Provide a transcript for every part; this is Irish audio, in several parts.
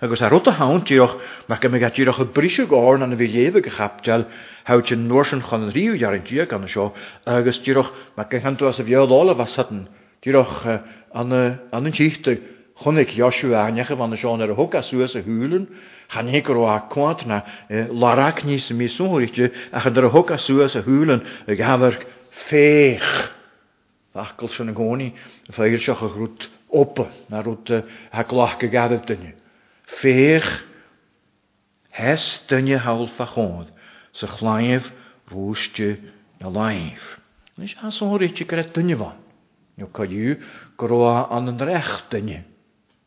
Agus tá rud ann, díreach, nach gá mé gach díreach a briseadh óir ná na bhí léamh ag a chaipiteal, how to nuair sin chun an thríú dhearthaí Dia gan anseo agus, díreach, nach gá gan tú as a bheith all of a sudden, díreach, an, an inchífte, chonaic Joshua a ndeachaigh ann anseo nuair a thóg a suas a shúil an, chan é go raibh a quant ná Larrack níos miosúin, oíche, ach nuair a thóg a suas a shúil an ag amharc, féach! Thiocfadh san i gcónaí, file seo, ach rud open, nach rud atá glactha ag adamh duine. Féach, sheas duine thall fá choinnibh, sa chlaidheamh roiste 'na láimh. Anois, tá san rite go raibh duine ann, nó cuireadh go raibh ann i ndreach duine.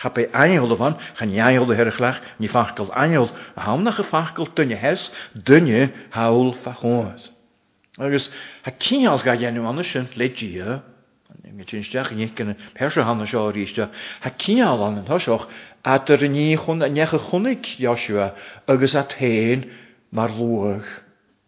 Cha bith aingeal amháin, chan eagal ar chreach ní fachcal aingeal a ham nach a fachcal duine thes, duine thall fa thuas. Agus cha cineál gha dhéanamh annus sin le Dia, Níl sin isteach in écin an persa hanna seo arís de, cha cineál an an toiseach atd an ní chun a nech a chonaic Joshua agus at féin mar luach.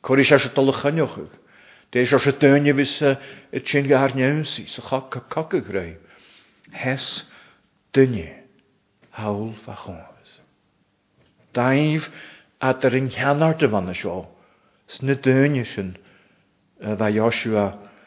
Cuirfidh sé seo dul a choinneochaidh dé seo sa duine a bhí sa id sin go thar neamhsaí, sa choc a coc a ghreim thes duine thall fá chonas. Daoibh atd ar an cheannaird a bhana seo sna duine sin, a bheadh Joshua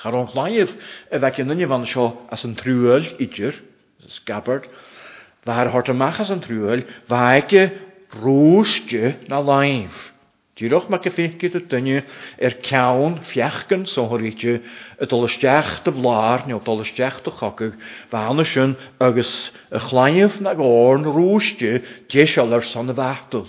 Cha raibh an Claidheamh a bheith in innimh anseo as an truaill idir, scabbard, bheadh air thabhairt amach as an truaill, bheadh aige róiste na láimh. Díreach mar go bhfeicfidh tú duine ar ceann feacán sároíche ag dul isteach de bhlár nó ag dul isteach de chogadh, bheadh ansin agus a Chlaidheamh na gCorn Róiste deiseal ar son a bheathtail.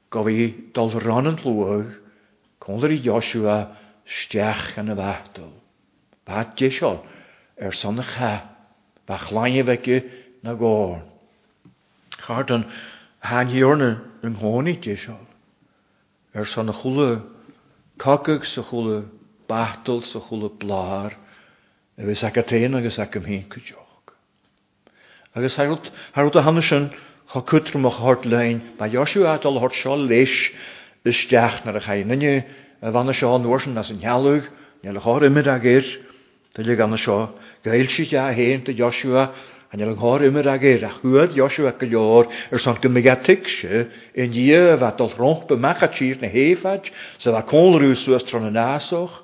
Gabhadh dalta Rann an tSlóigh, Conlarí Joshua, isteach ina mhaitheasamh. Ba deiseal ar son an chath ba chlainne Mhic na gCorr. Char den Shean-Thiarna i ngónaí deiseal. Ar son a chúla, cogadh sa chúla, battle sa chúla, blár a bhí acu féin agus acu féin, cuideachta. Agus thar rud a shona sin, chomh cútramach a thabhairt linn, ba dheisiú é dul a thabhairt seo leis isteach nuair a chaith an duine a bhean anseo an uair sin as an ngealach, níl a chorr imir age air, tuilleadh gan anseo, Gaeil sí thá a haon do Joshua, ach níl a chorr imir age air, ach chua Joshua go leor ar son go mbeadh a tuigse i ndiaidh a bheith dul rompu amach a tír na héabhfaid 's a bheith cónrú suas tron an fhásach,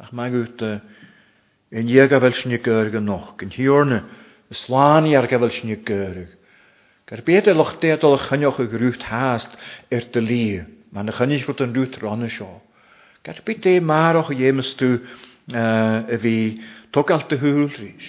Nach magadh é, i ndiaidh a bhfuil sinn ag iarraidh anocht, an Tiarna is slán iarraidh a bhfuil sinn ag iarraidh, gurb iad a lucht éadaigh a choinneochadh rúcht theas ar do luí, mar nach choinnigh rud an rúcht roimis seo. Gurb iad Dé Márach a dhéamas tú a bhí ag tógáil do shúl arís.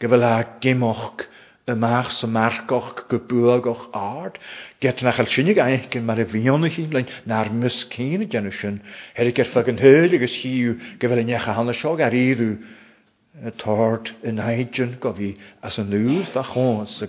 go bhfuil a' giomach amach sa marcach go guagach árd, get nach al sin ag éinne mar a mhionnaigh linn nár mhios céin a déanamh sin, thairrig ar feadh an tsaoil agus chíodh go bhfuil an neacha thana seo dhá riaradh, tárd i n-éigin go bhí as an úr fá choinne sa.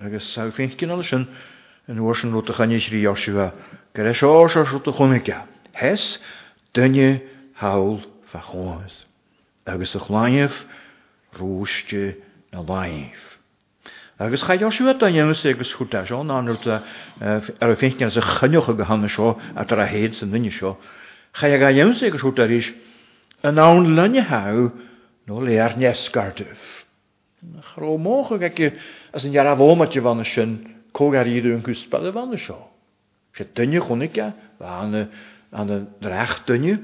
Agus tá fé an gcineál sin an uair sin rud a chaineadh thrí Iósua, go raibh sé ós ós rud a chonaic Hes, duine thall fá Chús, agus a chlaíomh roiste 'na láímh. Agus chaith Iósua dá dhéanamhsa agus chuir dá seón ann rud a raibh fé an gcineál sin choineochadh go hana seo a dara héad sa nduine seo, chaith a dhá dhéanamhsa agus chuir dá arís, an ann lena theadh nó le airne a scairdibh? Nach raibh mothú aici as an dara bhomaite a bhain sin comhgaraí di an cuspa a bhain seo. Sé duine a chonaic é, bhean ana dhreach duine,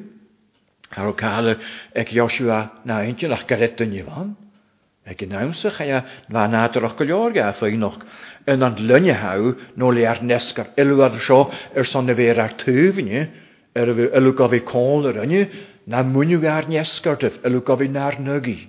cha raibh cáil aici á siú ná inti nach gairid duine a bhain. Ag an am sa chaith bhean nádúrach go leor dhá foighneach, i ndán linn a thaú nó le ár n-iasc ar fhilleadh ar seo ar son a bhféar ár taobhainne, ar a bheith uilig gabh í cáil orainne, ná múineadh ár n-iasc ar doibh uilig gabh í nár nugaí.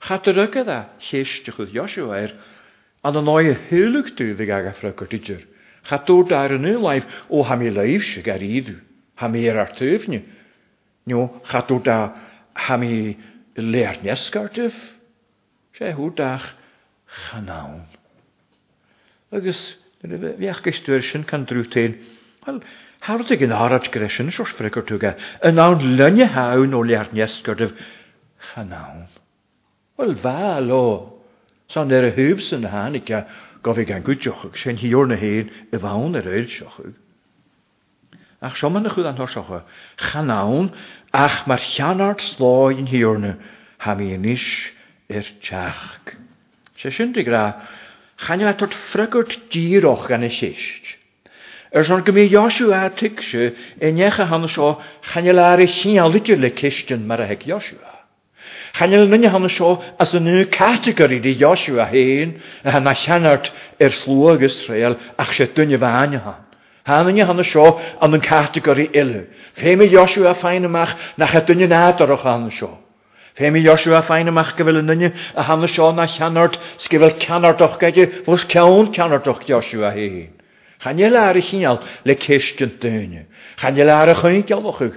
Cha dtiocfadh a theist a chuir Joshua air, An an dóigh a shílfidh tú a bheidh aga freagairt idir, cha dtabhair d'aire ar aon láimh, ó tha mé laimhse, gar iad, tha mé ar ár taobhne, nó cha dtabhair dá, tha mé le ár ndeasc, ár dtaobh. Sé a thabhairt ach. chan ann. Agus nuair a bheadh ceist air sin, can drúthtaon, Well, tharlódh an oiread go raibh sin, sórt freagair tugtha, in ann linn a theadh nó le ár ndéscairdibh, chan ann. Well, bhail ó, san ar a thaobh san a tháinig a, gabh i gan go dtiocfadh sé in thiorna féin i bhfonn ar fhoilseachadh. Ach seo mo chulaith nusach, chan ann ach mar sheanard sláigh an thiarna, tá mé anois ar t'earc. Sé sin de ghnáth, chan ait ort freagairt díreach gan an cheist. Ar son go mbeidh Joshua tuigse, i ndeich a ham seo, chan fhuil earra chineál idir le cistin mar a thuig Joshua. Chaill na nithe seo as an naoú catagóir de Iósua 1, ach an cheannairc ar shlua Iosrael ach sé duine amháin a tháing. Tháing na nithe seo ann an catagóir eile. Feidhmigh Iósua a fáing amach nach é duine nádúrach a tháing seo. Feidhmigh Iósua a fáing amach go bhfuil an duine a tháing seo ina cheannairc 's go bhfuil ceannardacht aige fós ceann ceannardacht Iósua 1. Chaill ar a chineál le céistint daoine. Chaill ar a chaoincheallacha.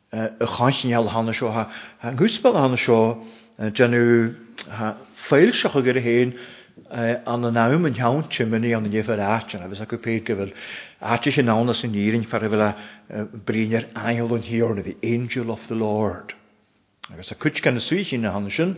a choinneáil thána seo, a nguspel thána seo, a déanamh, a foilseach a gcuirfidh féin an in am in theann tiomanaí an nimh ar áit an agus acu féin go bhfuil áitigh sin ann as an fhírinne fear a bhfuil a Brian air aingeal an Tiarna, the angel of the Lord. Agus a cuid de na suícíní thána sin,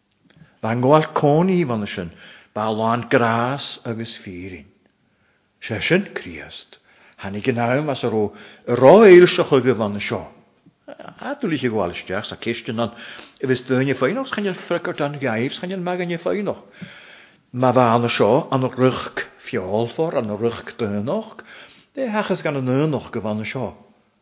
Ba ngabhal cón í mh'anam sin, ba lán grás agus fírin. Sé sin Críost. Tháinig an am as a raibh i rásoilse chugaibh mh'anam seo. A dúiligh a ghabháil isteach sa chistin ann, bhfios dúinne féin os coinne phriocairt an ghaimh 's coinne an mhagaine féin och, má mh'anam seo, an riocht feolmhar, an riocht daonnacht, seachas gan an daonnacht go mh'anam seo.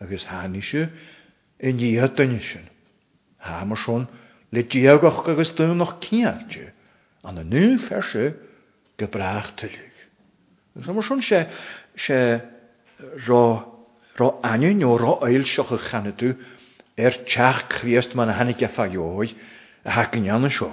agus tháinigh sé i ndiaidh duine sin. Thámar san le diagacht agus daonnacht cinnte, an a ndúinfear sé go brách tuilleadh. Agus thámar san, sea, sea, rá, rá ainne nó rá fhoillseach a cheannaigh tú ar teach Críost mar a tháinig fá dheoidh a theacht go ndeanann seo.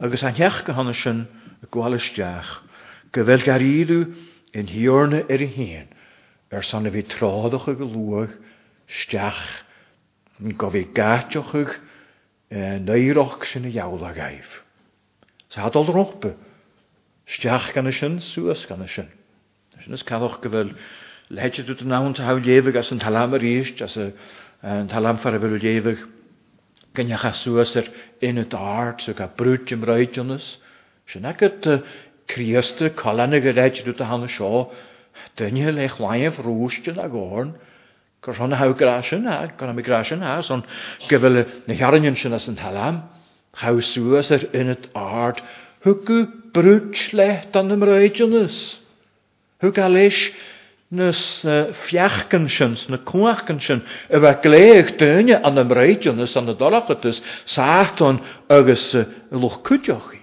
agus a theacht go hana sin ag gabháil isteach go bhfuil garraíodú an thiarna ar a haon ar son a bhí trodach ag a luadh isteach go bhí gateachadh an oighreach sin a gheall agaibh. Sea, dul rompu, isteach gan a sin, suas gan a sin. Mar sin is ceadmhach go bhfuil leithéidí tú in ann a léamh as an talamh arís, as an talamh fara bhfuil léamh go ndeacha suas ar ina dart a go brúite mbraighdeanas, sin agat Críosta callánach a leithéidí tú a tháinig seo, duine le chlaíomh róiste ná dhorn, Gur shona thú Gráisín, a, go raibh mé Gráisín, a, son geimhle na hEarainn ansin as an talamh, ghabh suas ar ionad ard, thugadh Brúid leith do na mbraighdeanas, thug Eilís na sna feac ansin, sna cuac ansin, a bheith glaoch dúinne ana mbraighdeanas, ana dorchadas, Sátan agus a lucht cúideachaí.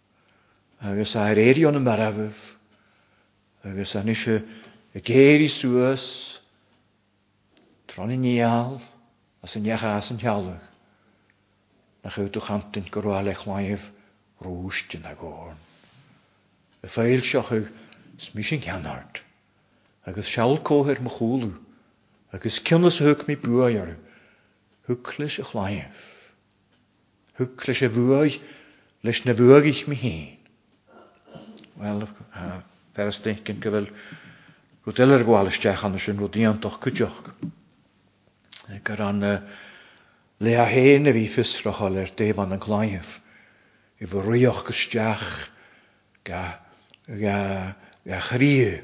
agus a' raidió na marbh, agus anois ag éirí suas, tráth na nGeal, as an each a's an eallaigh, nach eadh do chantaint go raibh le claíomh rúisc ina dhorn, a foillseochadh 's mise an ceann ort, agus sealcóth ar mo chúladh, agus cionnus a thug mé buaidh orthu, thug leis a' chlaíomh. Thug cliseadh bhuaidh leis na bhuaidh mé féin. Bhuel, a Ferris, d'inchinn go bhfuil rud eile ar gabháil isteach ann, sin rud iontach cuideach. Gur an leá féin a bhí fiosrach thall ar taobhán an claidheamh, i bhfraoch isteach go chriaidh,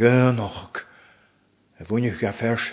go aonach, i bhfuinneog a' Ferse.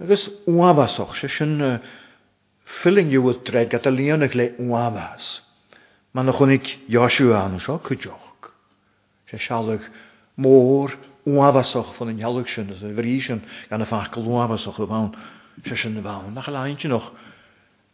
Agus uafásach, sé sin filling you with dread go Iodáilíneach le uafás, mana a chonaic Joshua ann anseo, cuideoidh sé sealadh mór uafásach fá na ngealach sin agus dá bhrí sin gan an focal uafásach a bheith ann, sé sin, a bheith ann, nach eile a intinn, och,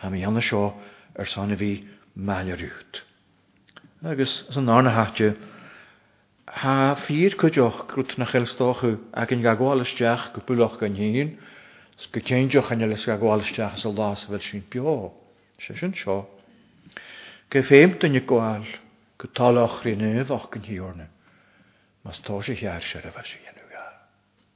Tá mé ann seo ar son a bhí meallairiocht. Agus san ndarna háit de, thá fíor cuid oc rud nach eil 's dócha againn ghabháil isteach go buil oc againn féin 's go ceann deoch anall is ghabháil isteach as a lá 's a bhfuil sinn beo, sé sin seo. Cé fém duine ag gabháil go toil ochré naomh oc an Thiarna, más tá sé cheart sé ribh as a dhéanamh. ga.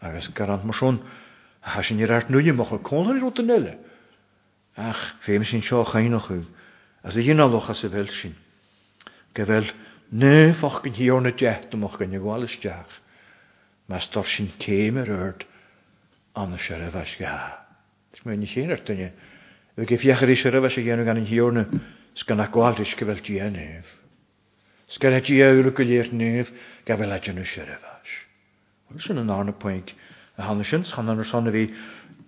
Agus garrán mar sin, ha, sin ar Art Noone, mo chuid cónraí rud duine eile. Ach fé mar sin seo a choinneodh thú, as a ghinealach, as a bheilt sin. Go bhfeil Naomh focin Thiarna Death do mo choinneadh gabháil isteach, más dóibh sin céim ar aird an tseirbhis. Ga, Is maith an chéanna ar duine a bheidh ag fiach ar aon seirbhis a dhéanamh gan an Thiarna 's gan a gabháil leis, go bhfeil Dia Naomh, 's go raibh Dia oraibh go léir Naomh, go bhfeil a' déanamh seirbhis. Bhuel, sin an darna pointe. Tháinig sin, chan ar son a bheith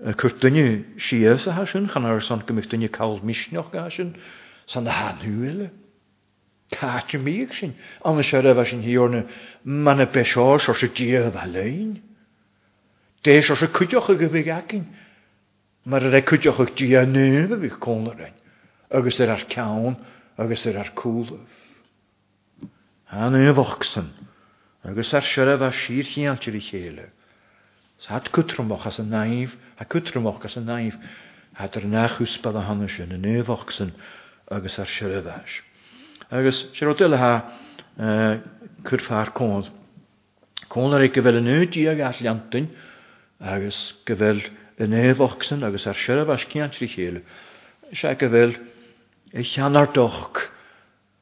ag cur duine síos, a tháinig sin, chan ar son go mbeadh duine call misneach, a tháinig sin, san a tháinig uile. Cáit a bhí ag sin, anois a raibh a sin thiar na, man a b'é seo soirse Dia a bheith linn. Dé soirse cuideochaidh a bhí againn, mar a raibh cuideochaidh Dia Naomh a bhí cónarainn, agus ar ar ceann agus ar ar cúlaibh. An éadach san, agus ar seo raibh a síorcheannt ar a chéile, is ait go tromach as an naomh, ait go tromach as an naomh, ait ar neach us ba a hana sin, an éadach san, agus ar seo raibh as. Agus sé rud eile ha, cuir fear cónad, cónad ag go bhfuil an 19ú at leantain, agus go bhfuil an éadach san, agus ar seo raibh as ceannt ar a chéile, sé go bhfuil a cheannardoc,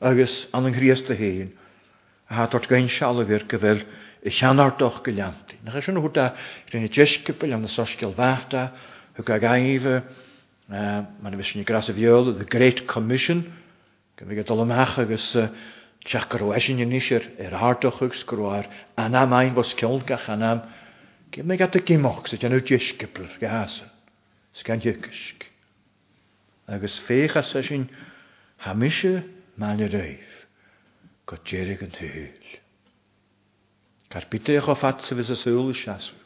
agus an an Chríosta féin, a thabhairt ort gan sealbh air go bhfuil a cheannardach go leanfaidh. Nach é sin a thabhairt a rinne na deisceabail lena soiscéal bheacht a thug a ghaibh mar a bheas sin ag grás a bheola, the Great Commission, go mbeidh a dul amach agus teach go raibh eisin anois ar ar ardach agus go raibh ar anam aon bhus ceann gach anam, go mbeidh at a gcimocht sa déanamh deisceabail, go hasan, is gan thiocasc. Agus féach, a Shéain, tá mise mall ariamh go deireadh an tsaoil. Cad bith a gheofá sa bhfios a súl a seasamh.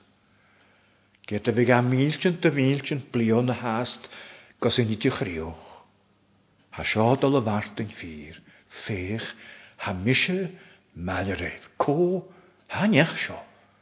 Céard a bheidh á millteant do mhillteant bliain a theacht gus in idir chrích? Tá seo ag dul i bhfeart den fíor. Féach, tá mise mall ariamh. Có, há nech seo?